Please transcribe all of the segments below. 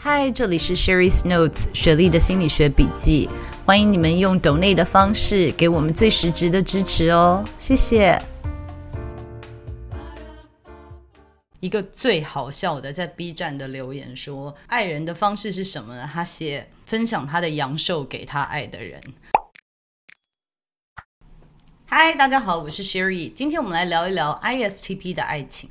嗨，这里是 Sherry's Notes 雪莉的心理学笔记。欢迎你们用 donate 的方式给我们最实质的支持哦，谢谢。一个最好笑的在 B 站的留言说：“爱人的方式是什么呢？”他写分享他的阳寿给他爱的人。嗨，大家好，我是 Sherry，今天我们来聊一聊 ISTP 的爱情。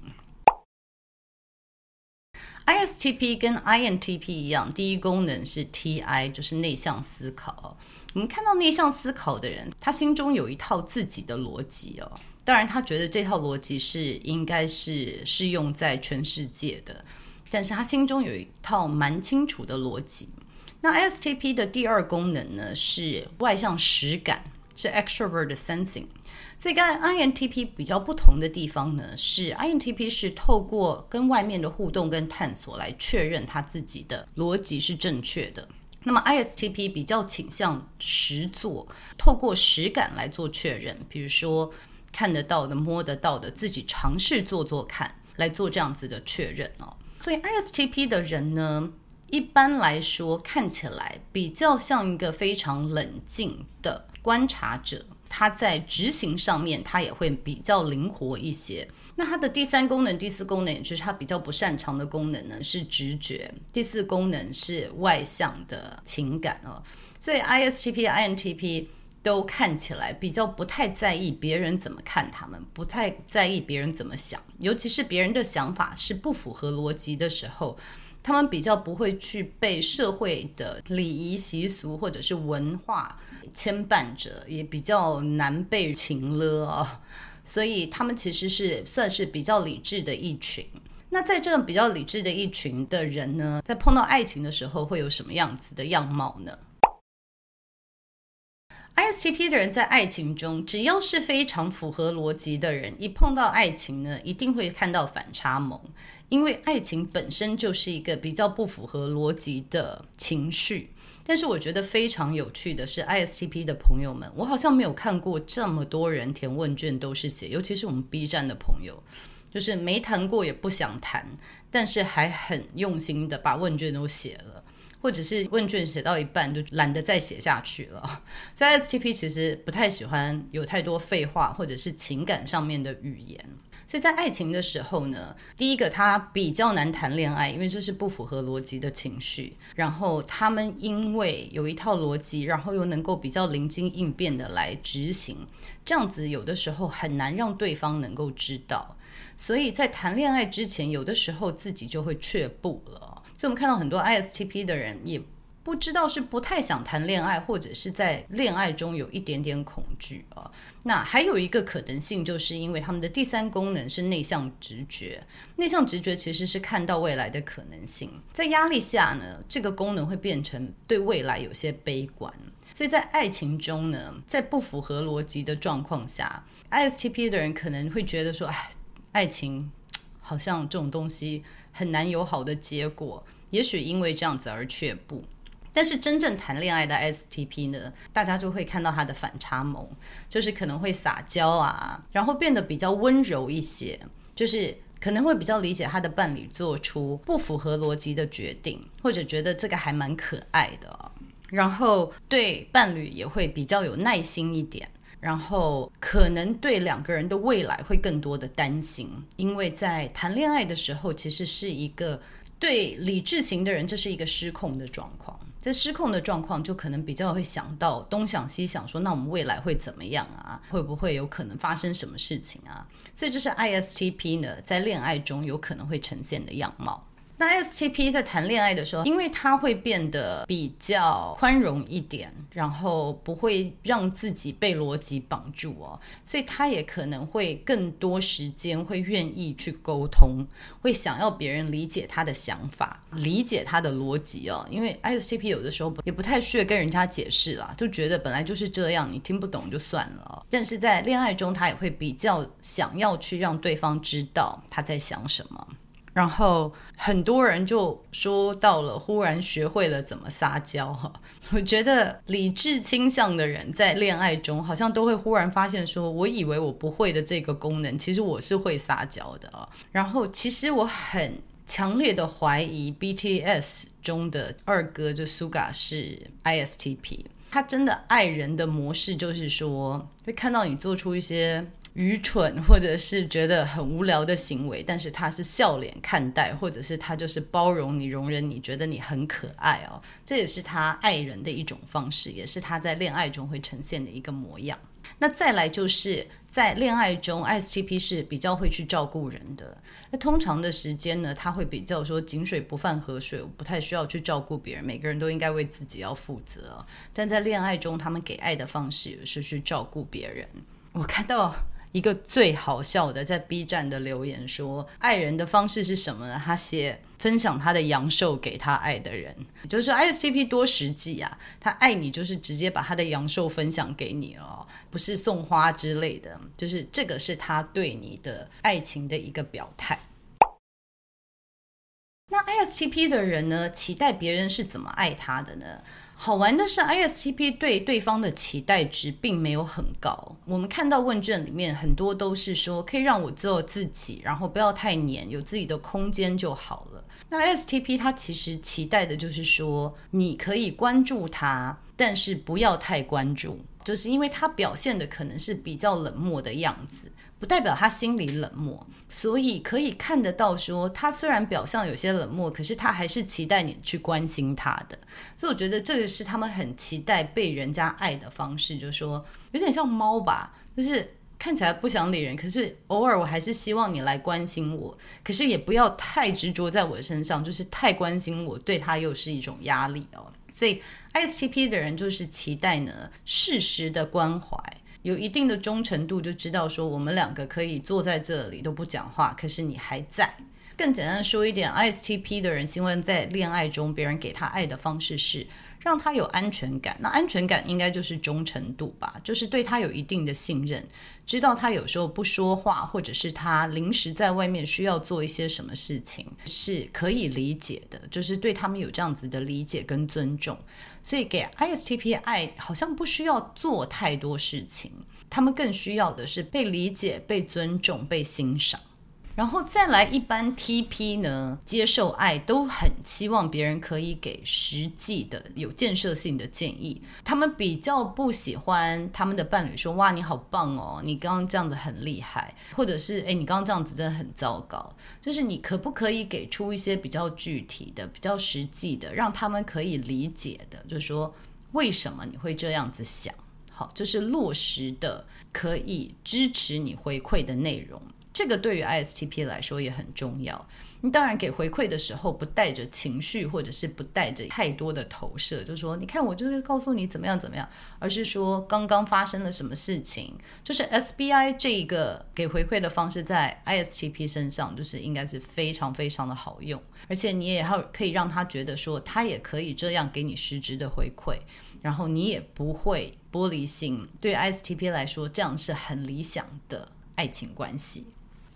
ISTP 跟 INTP 一样，第一功能是 TI，就是内向思考。我们看到内向思考的人，他心中有一套自己的逻辑哦。当然，他觉得这套逻辑是应该是适用在全世界的，但是他心中有一套蛮清楚的逻辑。那 ISTP 的第二功能呢，是外向实感，是 extrovert sensing。所以跟 INTP 比较不同的地方呢，是 INTP 是透过跟外面的互动跟探索来确认他自己的逻辑是正确的。那么 ISTP 比较倾向实做，透过实感来做确认，比如说看得到的、摸得到的，自己尝试做做看，来做这样子的确认哦。所以 ISTP 的人呢，一般来说看起来比较像一个非常冷静的观察者。他在执行上面，他也会比较灵活一些。那他的第三功能、第四功能，也就是他比较不擅长的功能呢，是直觉。第四功能是外向的情感哦。所以 ISTP、INTP 都看起来比较不太在意别人怎么看他们，不太在意别人怎么想，尤其是别人的想法是不符合逻辑的时候。他们比较不会去被社会的礼仪习俗或者是文化牵绊着，也比较难被情勒啊，所以他们其实是算是比较理智的一群。那在这种比较理智的一群的人呢，在碰到爱情的时候会有什么样子的样貌呢？ISTP 的人在爱情中，只要是非常符合逻辑的人，一碰到爱情呢，一定会看到反差萌，因为爱情本身就是一个比较不符合逻辑的情绪。但是我觉得非常有趣的是，ISTP 的朋友们，我好像没有看过这么多人填问卷都是写，尤其是我们 B 站的朋友，就是没谈过也不想谈，但是还很用心的把问卷都写了。或者是问卷写到一半就懒得再写下去了。所以 ISTP 其实不太喜欢有太多废话或者是情感上面的语言。所以在爱情的时候呢，第一个他比较难谈恋爱，因为这是不符合逻辑的情绪。然后他们因为有一套逻辑，然后又能够比较灵机应变的来执行，这样子有的时候很难让对方能够知道。所以在谈恋爱之前，有的时候自己就会却步了。所以，我们看到很多 ISTP 的人，也不知道是不太想谈恋爱，或者是在恋爱中有一点点恐惧啊。那还有一个可能性，就是因为他们的第三功能是内向直觉。内向直觉其实是看到未来的可能性，在压力下呢，这个功能会变成对未来有些悲观。所以在爱情中呢，在不符合逻辑的状况下，ISTP 的人可能会觉得说：“哎，爱情好像这种东西。”很难有好的结果，也许因为这样子而却步。但是真正谈恋爱的 STP 呢，大家就会看到他的反差萌，就是可能会撒娇啊，然后变得比较温柔一些，就是可能会比较理解他的伴侣做出不符合逻辑的决定，或者觉得这个还蛮可爱的，然后对伴侣也会比较有耐心一点。然后可能对两个人的未来会更多的担心，因为在谈恋爱的时候，其实是一个对理智型的人，这是一个失控的状况。在失控的状况，就可能比较会想到东想西想，说那我们未来会怎么样啊？会不会有可能发生什么事情啊？所以这是 ISTP 呢，在恋爱中有可能会呈现的样貌。那 STP 在谈恋爱的时候，因为他会变得比较宽容一点，然后不会让自己被逻辑绑住哦，所以他也可能会更多时间会愿意去沟通，会想要别人理解他的想法，理解他的逻辑哦。因为 STP 有的时候也不太需要跟人家解释啦，就觉得本来就是这样，你听不懂就算了。但是在恋爱中，他也会比较想要去让对方知道他在想什么。然后很多人就说到了，忽然学会了怎么撒娇哈。我觉得理智倾向的人在恋爱中，好像都会忽然发现说，我以为我不会的这个功能，其实我是会撒娇的啊。然后其实我很强烈的怀疑，BTS 中的二哥就 Suga 是 ISTP，他真的爱人的模式就是说，会看到你做出一些。愚蠢，或者是觉得很无聊的行为，但是他是笑脸看待，或者是他就是包容你、容忍你，觉得你很可爱哦。这也是他爱人的一种方式，也是他在恋爱中会呈现的一个模样。那再来就是在恋爱中，STP 是比较会去照顾人的。那通常的时间呢，他会比较说井水不犯河水，我不太需要去照顾别人，每个人都应该为自己要负责。但在恋爱中，他们给爱的方式也是去照顾别人。我看到。一个最好笑的在 B 站的留言说，爱人的方式是什么呢？他写分享他的阳寿给他爱的人，就是 ISTP 多实际啊，他爱你就是直接把他的阳寿分享给你了，不是送花之类的，就是这个是他对你的爱情的一个表态。那 ISTP 的人呢，期待别人是怎么爱他的呢？好玩的是，ISTP 对对方的期待值并没有很高。我们看到问卷里面很多都是说，可以让我做自己，然后不要太黏，有自己的空间就好了。那 ISTP 他其实期待的就是说，你可以关注他，但是不要太关注，就是因为他表现的可能是比较冷漠的样子。不代表他心里冷漠，所以可以看得到说，他虽然表象有些冷漠，可是他还是期待你去关心他的。所以我觉得这个是他们很期待被人家爱的方式，就是说有点像猫吧，就是看起来不想理人，可是偶尔我还是希望你来关心我，可是也不要太执着在我身上，就是太关心我，对他又是一种压力哦。所以 ISTP 的人就是期待呢，适时的关怀。有一定的忠诚度，就知道说我们两个可以坐在这里都不讲话，可是你还在。更简单说一点，ISTP 的人希望在恋爱中别人给他爱的方式是让他有安全感。那安全感应该就是忠诚度吧，就是对他有一定的信任，知道他有时候不说话，或者是他临时在外面需要做一些什么事情，是可以理解的，就是对他们有这样子的理解跟尊重。所以给 ISTP 爱好像不需要做太多事情，他们更需要的是被理解、被尊重、被欣赏。然后再来，一般 TP 呢，接受爱都很期望别人可以给实际的、有建设性的建议。他们比较不喜欢他们的伴侣说：“哇，你好棒哦，你刚刚这样子很厉害。”或者是“哎，你刚刚这样子真的很糟糕。”就是你可不可以给出一些比较具体的、比较实际的，让他们可以理解的？就是说，为什么你会这样子想？好，这是落实的，可以支持你回馈的内容。这个对于 ISTP 来说也很重要。你当然给回馈的时候，不带着情绪，或者是不带着太多的投射，就是说，你看我就是告诉你怎么样怎么样，而是说刚刚发生了什么事情。就是 SBI 这一个给回馈的方式，在 ISTP 身上，就是应该是非常非常的好用，而且你也要可以让他觉得说，他也可以这样给你实质的回馈，然后你也不会玻璃心。对 ISTP 来说，这样是很理想的爱情关系。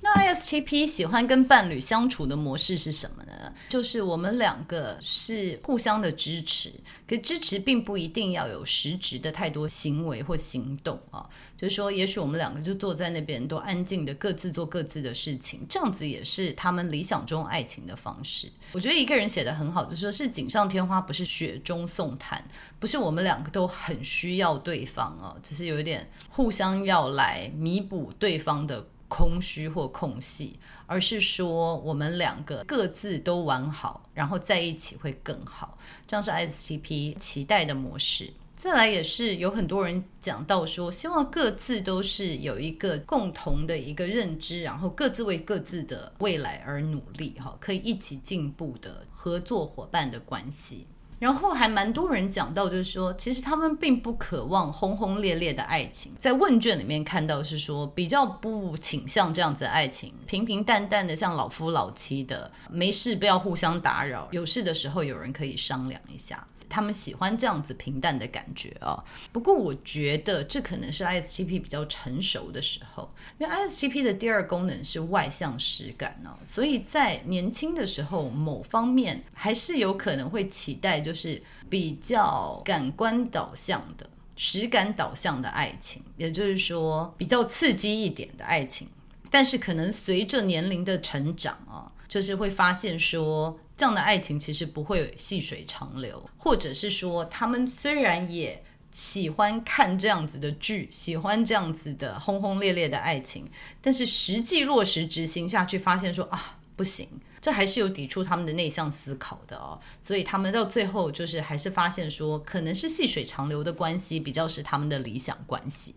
那 ISTP 喜欢跟伴侣相处的模式是什么呢？就是我们两个是互相的支持，可支持并不一定要有实质的太多行为或行动啊。就是说，也许我们两个就坐在那边，都安静的各自做各自的事情，这样子也是他们理想中爱情的方式。我觉得一个人写得很好，就是说是锦上添花，不是雪中送炭，不是我们两个都很需要对方啊，就是有一点互相要来弥补对方的。空虚或空隙，而是说我们两个各自都完好，然后在一起会更好。这样是 S T P 期待的模式。再来也是有很多人讲到说，希望各自都是有一个共同的一个认知，然后各自为各自的未来而努力，哈，可以一起进步的合作伙伴的关系。然后还蛮多人讲到，就是说，其实他们并不渴望轰轰烈烈的爱情。在问卷里面看到是说，比较不倾向这样子的爱情，平平淡淡的，像老夫老妻的，没事不要互相打扰，有事的时候有人可以商量一下。他们喜欢这样子平淡的感觉啊、哦。不过我觉得这可能是 ISTP 比较成熟的时候，因为 ISTP 的第二功能是外向实感呢、哦，所以在年轻的时候，某方面还是有可能会期待就是比较感官导向的、实感导向的爱情，也就是说比较刺激一点的爱情。但是可能随着年龄的成长啊、哦，就是会发现说。这样的爱情其实不会细水长流，或者是说，他们虽然也喜欢看这样子的剧，喜欢这样子的轰轰烈烈的爱情，但是实际落实执行下去，发现说啊，不行，这还是有抵触他们的内向思考的哦。所以他们到最后就是还是发现说，可能是细水长流的关系比较是他们的理想关系。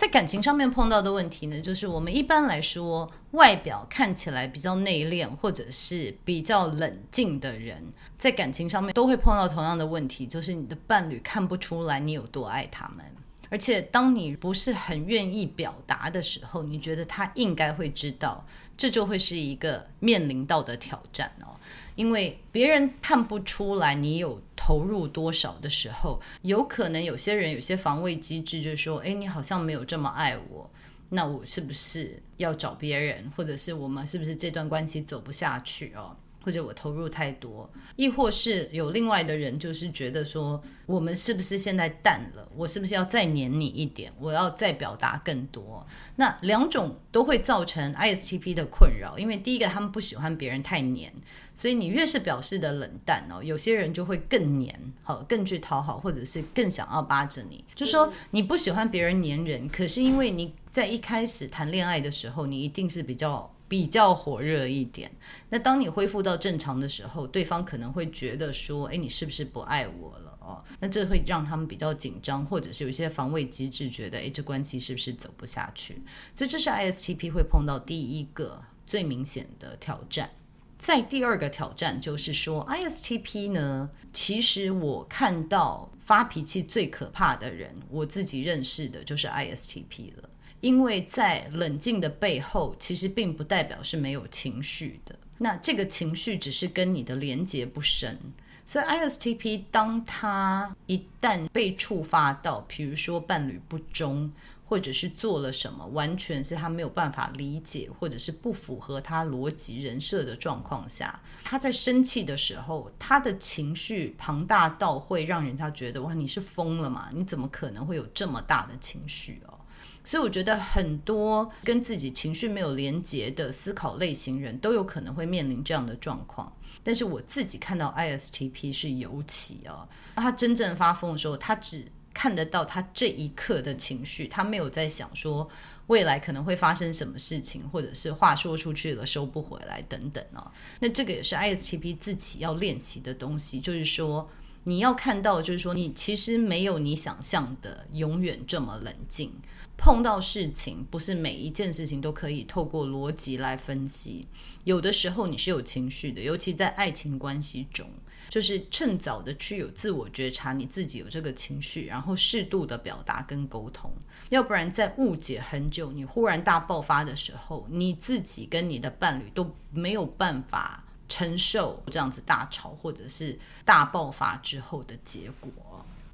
在感情上面碰到的问题呢，就是我们一般来说，外表看起来比较内敛或者是比较冷静的人，在感情上面都会碰到同样的问题，就是你的伴侣看不出来你有多爱他们，而且当你不是很愿意表达的时候，你觉得他应该会知道，这就会是一个面临到的挑战哦。因为别人看不出来你有投入多少的时候，有可能有些人有些防卫机制，就是说，哎，你好像没有这么爱我，那我是不是要找别人，或者是我们是不是这段关系走不下去哦？或者我投入太多，亦或是有另外的人，就是觉得说，我们是不是现在淡了？我是不是要再黏你一点？我要再表达更多？那两种都会造成 ISTP 的困扰，因为第一个他们不喜欢别人太黏，所以你越是表示的冷淡哦，有些人就会更黏，好，更去讨好，或者是更想要扒着你。就说你不喜欢别人黏人，可是因为你在一开始谈恋爱的时候，你一定是比较。比较火热一点，那当你恢复到正常的时候，对方可能会觉得说：“哎，你是不是不爱我了？”哦，那这会让他们比较紧张，或者是有一些防卫机制，觉得：“哎，这关系是不是走不下去？”所以这是 ISTP 会碰到第一个最明显的挑战。在第二个挑战就是说，ISTP 呢，其实我看到发脾气最可怕的人，我自己认识的就是 ISTP 了。因为在冷静的背后，其实并不代表是没有情绪的。那这个情绪只是跟你的连接不深。所以 ISTP 当他一旦被触发到，比如说伴侣不忠，或者是做了什么，完全是他没有办法理解，或者是不符合他逻辑人设的状况下，他在生气的时候，他的情绪庞大到会让人家觉得哇，你是疯了吗？你怎么可能会有这么大的情绪哦？所以我觉得很多跟自己情绪没有连结的思考类型人都有可能会面临这样的状况。但是我自己看到 ISTP 是尤其哦，他真正发疯的时候，他只看得到他这一刻的情绪，他没有在想说未来可能会发生什么事情，或者是话说出去了收不回来等等哦。那这个也是 ISTP 自己要练习的东西，就是说你要看到，就是说你其实没有你想象的永远这么冷静。碰到事情，不是每一件事情都可以透过逻辑来分析，有的时候你是有情绪的，尤其在爱情关系中，就是趁早的去有自我觉察，你自己有这个情绪，然后适度的表达跟沟通，要不然在误解很久，你忽然大爆发的时候，你自己跟你的伴侣都没有办法承受这样子大吵或者是大爆发之后的结果。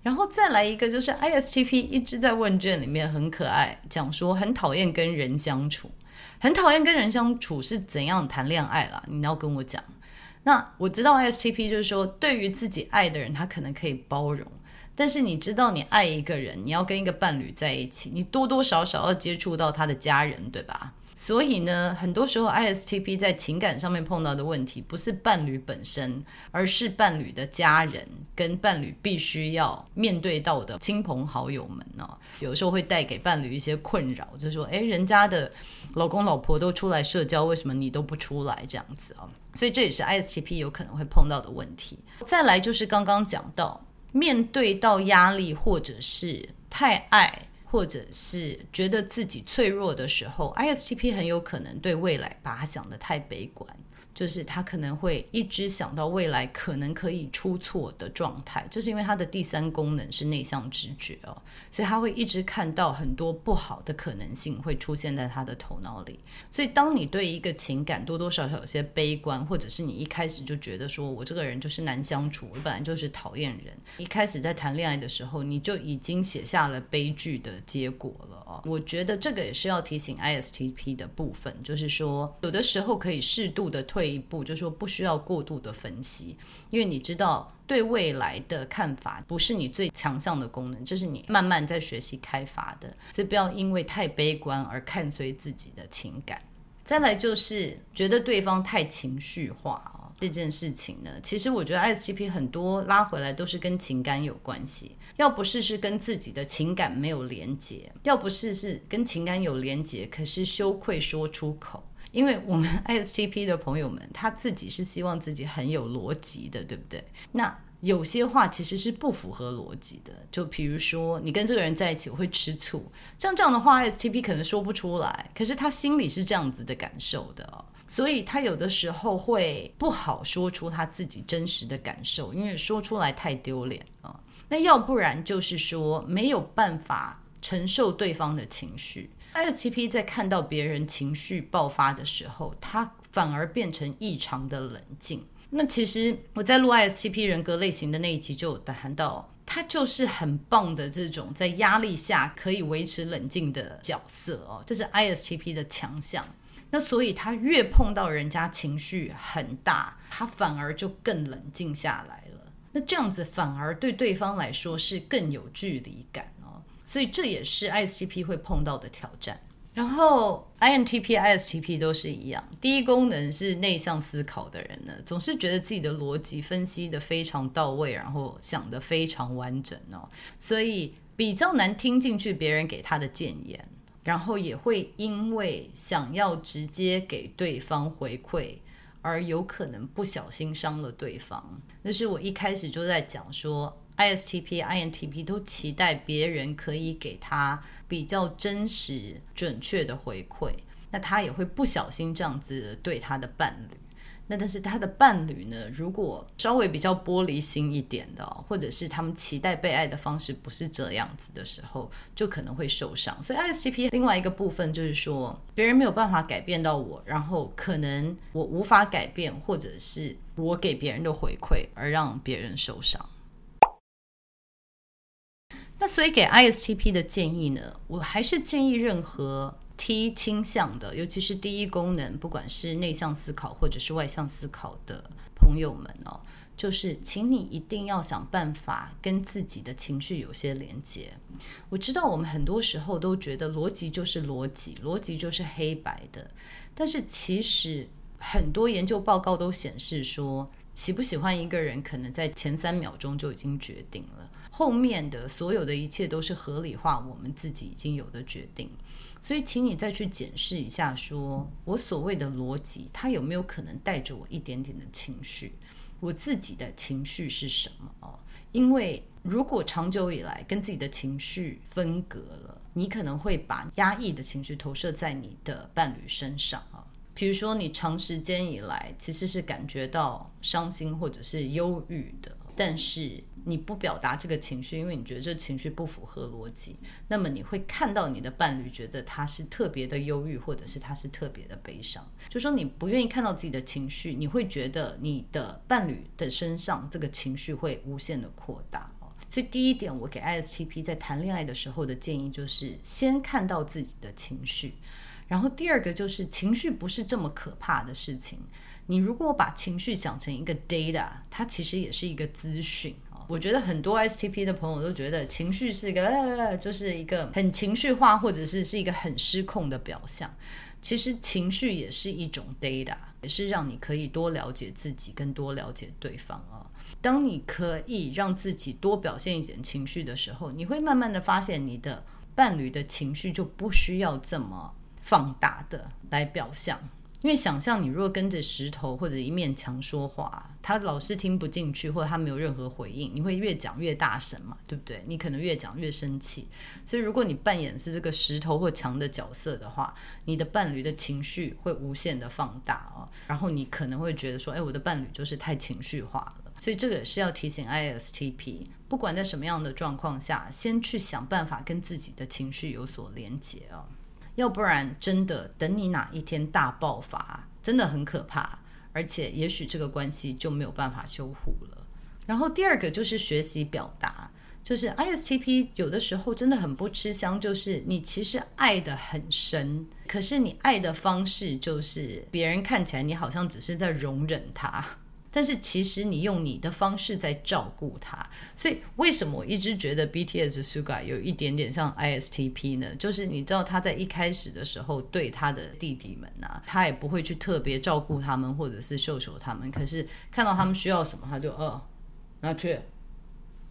然后再来一个，就是 ISTP 一直在问卷里面很可爱，讲说很讨厌跟人相处，很讨厌跟人相处是怎样谈恋爱啦？你要跟我讲。那我知道 ISTP 就是说，对于自己爱的人，他可能可以包容，但是你知道，你爱一个人，你要跟一个伴侣在一起，你多多少少要接触到他的家人，对吧？所以呢，很多时候 ISTP 在情感上面碰到的问题，不是伴侣本身，而是伴侣的家人跟伴侣必须要面对到的亲朋好友们哦。有时候会带给伴侣一些困扰，就说，诶，人家的老公老婆都出来社交，为什么你都不出来？这样子啊。所以这也是 ISTP 有可能会碰到的问题。再来就是刚刚讲到。面对到压力，或者是太爱，或者是觉得自己脆弱的时候，ISTP 很有可能对未来把它想得太悲观。就是他可能会一直想到未来可能可以出错的状态，这是因为他的第三功能是内向直觉哦，所以他会一直看到很多不好的可能性会出现在他的头脑里。所以当你对一个情感多多少少有些悲观，或者是你一开始就觉得说我这个人就是难相处，我本来就是讨厌人，一开始在谈恋爱的时候你就已经写下了悲剧的结果了哦。我觉得这个也是要提醒 ISTP 的部分，就是说有的时候可以适度的退。一步就是说不需要过度的分析，因为你知道对未来的看法不是你最强项的功能，这是你慢慢在学习开发的，所以不要因为太悲观而看衰自己的情感。再来就是觉得对方太情绪化，这件事情呢，其实我觉得 stp 很多拉回来都是跟情感有关系，要不是是跟自己的情感没有连结，要不是是跟情感有连结，可是羞愧说出口。因为我们 ISTP 的朋友们，他自己是希望自己很有逻辑的，对不对？那有些话其实是不符合逻辑的，就比如说你跟这个人在一起我会吃醋，像这样的话，ISTP 可能说不出来，可是他心里是这样子的感受的哦，所以他有的时候会不好说出他自己真实的感受，因为说出来太丢脸啊。那要不然就是说没有办法承受对方的情绪。ISTP 在看到别人情绪爆发的时候，他反而变成异常的冷静。那其实我在录 ISTP 人格类型的那一集就有谈到，他就是很棒的这种在压力下可以维持冷静的角色哦，这是 ISTP 的强项。那所以他越碰到人家情绪很大，他反而就更冷静下来了。那这样子反而对对方来说是更有距离感。所以这也是 ISTP 会碰到的挑战。然后 INTP、ISTP 都是一样，第一功能是内向思考的人呢，总是觉得自己的逻辑分析得非常到位，然后想得非常完整哦，所以比较难听进去别人给他的建言，然后也会因为想要直接给对方回馈，而有可能不小心伤了对方。那是我一开始就在讲说。ISTP、INTP 都期待别人可以给他比较真实、准确的回馈，那他也会不小心这样子对他的伴侣。那但是他的伴侣呢，如果稍微比较玻璃心一点的，或者是他们期待被爱的方式不是这样子的时候，就可能会受伤。所以 ISTP 另外一个部分就是说，别人没有办法改变到我，然后可能我无法改变，或者是我给别人的回馈而让别人受伤。所以给 ISTP 的建议呢，我还是建议任何 T 倾向的，尤其是第一功能，不管是内向思考或者是外向思考的朋友们哦，就是请你一定要想办法跟自己的情绪有些连接。我知道我们很多时候都觉得逻辑就是逻辑，逻辑就是黑白的，但是其实很多研究报告都显示说，喜不喜欢一个人，可能在前三秒钟就已经决定了。后面的所有的一切都是合理化我们自己已经有的决定，所以请你再去检视一下说，我所谓的逻辑，它有没有可能带着我一点点的情绪？我自己的情绪是什么？哦，因为如果长久以来跟自己的情绪分隔了，你可能会把压抑的情绪投射在你的伴侣身上啊。比如说，你长时间以来其实是感觉到伤心或者是忧郁的。但是你不表达这个情绪，因为你觉得这情绪不符合逻辑，那么你会看到你的伴侣觉得他是特别的忧郁，或者是他是特别的悲伤。就说你不愿意看到自己的情绪，你会觉得你的伴侣的身上这个情绪会无限的扩大。所以第一点，我给 ISTP 在谈恋爱的时候的建议就是先看到自己的情绪，然后第二个就是情绪不是这么可怕的事情。你如果把情绪想成一个 data，它其实也是一个资讯。我觉得很多 STP 的朋友都觉得情绪是一个呃，就是一个很情绪化，或者是是一个很失控的表象。其实情绪也是一种 data，也是让你可以多了解自己，更多了解对方啊。当你可以让自己多表现一点情绪的时候，你会慢慢的发现你的伴侣的情绪就不需要这么放大的来表象。因为想象你如果跟着石头或者一面墙说话，他老是听不进去，或者他没有任何回应，你会越讲越大声嘛，对不对？你可能越讲越生气。所以如果你扮演是这个石头或墙的角色的话，你的伴侣的情绪会无限的放大哦，然后你可能会觉得说，哎，我的伴侣就是太情绪化了。所以这个也是要提醒 ISTP，不管在什么样的状况下，先去想办法跟自己的情绪有所连结哦。要不然，真的等你哪一天大爆发，真的很可怕，而且也许这个关系就没有办法修复了。然后第二个就是学习表达，就是 ISTP 有的时候真的很不吃香，就是你其实爱得很深，可是你爱的方式就是别人看起来你好像只是在容忍他。但是其实你用你的方式在照顾他，所以为什么我一直觉得 BTS Suga 有一点点像 ISTP 呢？就是你知道他在一开始的时候对他的弟弟们啊，他也不会去特别照顾他们或者是秀秀他们，可是看到他们需要什么，他就饿，拿去，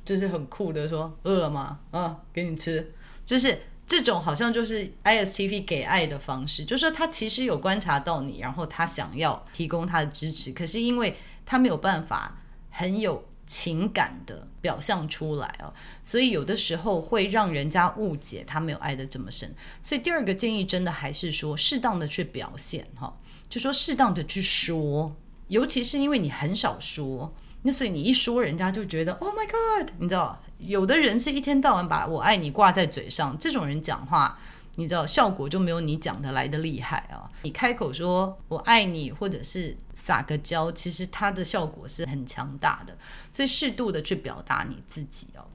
就是很酷的说饿了吗？啊，给你吃，就是这种好像就是 ISTP 给爱的方式，就是说他其实有观察到你，然后他想要提供他的支持，可是因为他没有办法很有情感的表象出来哦，所以有的时候会让人家误解他没有爱得这么深。所以第二个建议真的还是说，适当的去表现哈，就说适当的去说，尤其是因为你很少说，那所以你一说，人家就觉得 Oh my God，你知道，有的人是一天到晚把我爱你挂在嘴上，这种人讲话。你知道效果就没有你讲的来的厉害啊！你开口说我爱你，或者是撒个娇，其实它的效果是很强大的。所以适度的去表达你自己哦。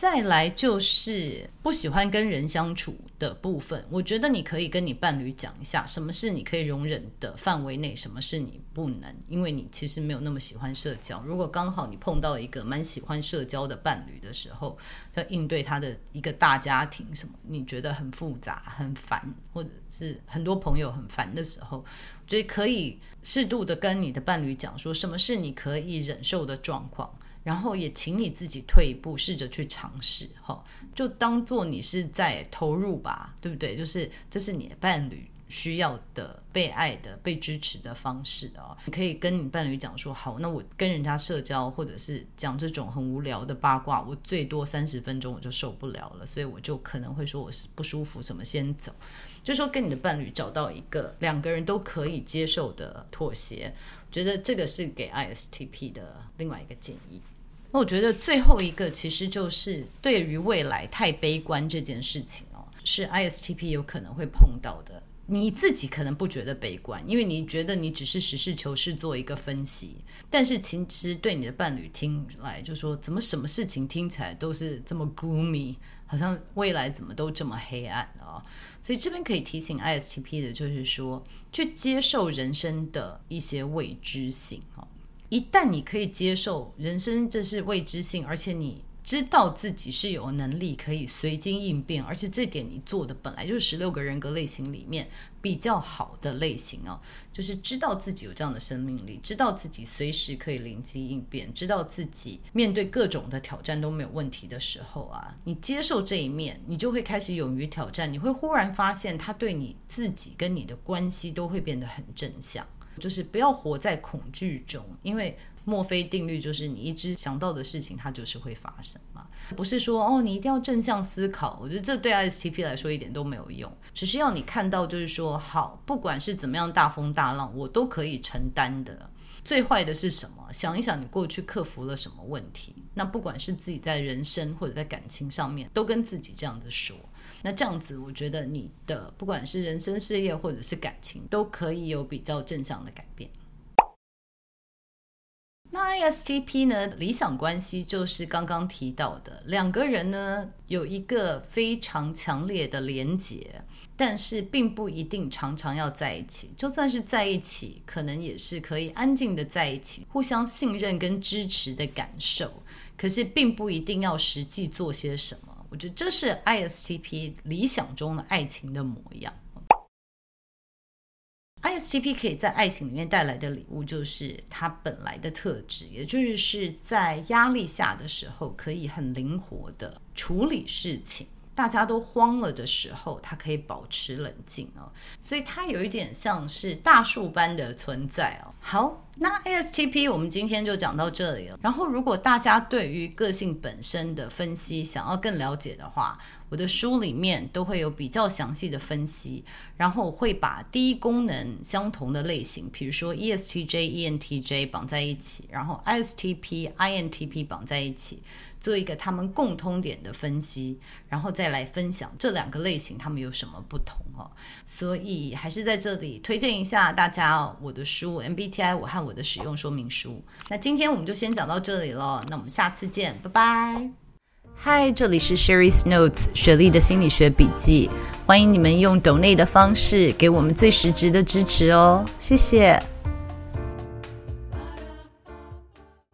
再来就是不喜欢跟人相处的部分，我觉得你可以跟你伴侣讲一下，什么是你可以容忍的范围内，什么是你不能，因为你其实没有那么喜欢社交。如果刚好你碰到一个蛮喜欢社交的伴侣的时候，在应对他的一个大家庭什么，你觉得很复杂、很烦，或者是很多朋友很烦的时候，我觉得可以适度的跟你的伴侣讲说，什么是你可以忍受的状况。然后也请你自己退一步，试着去尝试，哈，就当做你是在投入吧，对不对？就是这是你的伴侣需要的被爱的、被支持的方式哦。你可以跟你伴侣讲说，好，那我跟人家社交或者是讲这种很无聊的八卦，我最多三十分钟我就受不了了，所以我就可能会说我是不舒服，什么先走。就说跟你的伴侣找到一个两个人都可以接受的妥协，觉得这个是给 ISTP 的另外一个建议。那我觉得最后一个其实就是对于未来太悲观这件事情哦，是 ISTP 有可能会碰到的。你自己可能不觉得悲观，因为你觉得你只是实事求是做一个分析，但是其实对你的伴侣听来就说，怎么什么事情听起来都是这么 gloomy，好像未来怎么都这么黑暗啊、所以这边可以提醒 ISTP 的就是说，去接受人生的一些未知性哦。一旦你可以接受人生这是未知性，而且你知道自己是有能力可以随机应变，而且这点你做的本来就是十六个人格类型里面比较好的类型哦，就是知道自己有这样的生命力，知道自己随时可以灵机应变，知道自己面对各种的挑战都没有问题的时候啊，你接受这一面，你就会开始勇于挑战，你会忽然发现他对你自己跟你的关系都会变得很正向。就是不要活在恐惧中，因为墨菲定律就是你一直想到的事情，它就是会发生嘛。不是说哦，你一定要正向思考，我觉得这对 ISTP 来说一点都没有用。只是要你看到，就是说好，不管是怎么样大风大浪，我都可以承担的。最坏的是什么？想一想，你过去克服了什么问题？那不管是自己在人生或者在感情上面，都跟自己这样子说。那这样子，我觉得你的不管是人生、事业或者是感情，都可以有比较正向的改变。那 ISTP 呢？理想关系就是刚刚提到的两个人呢，有一个非常强烈的连结，但是并不一定常常要在一起。就算是在一起，可能也是可以安静的在一起，互相信任跟支持的感受。可是并不一定要实际做些什么。我觉得这是 ISTP 理想中的爱情的模样。ISTP 可以在爱情里面带来的礼物，就是它本来的特质，也就是在压力下的时候，可以很灵活的处理事情。大家都慌了的时候，他可以保持冷静哦。所以它有一点像是大树般的存在哦。好。那 STP，我们今天就讲到这里了。然后，如果大家对于个性本身的分析想要更了解的话，我的书里面都会有比较详细的分析。然后我会把第一功能相同的类型，比如说 ESTJ、ENTJ 绑在一起，然后 ISTP、INTP 绑在一起。做一个他们共通点的分析，然后再来分享这两个类型他们有什么不同哦。所以还是在这里推荐一下大家我的书 MBTI 我和我的使用说明书。那今天我们就先讲到这里了，那我们下次见，拜拜。嗨，这里是 Sherry's Notes 雪莉的心理学笔记，欢迎你们用 Donate 的方式给我们最实质的支持哦，谢谢。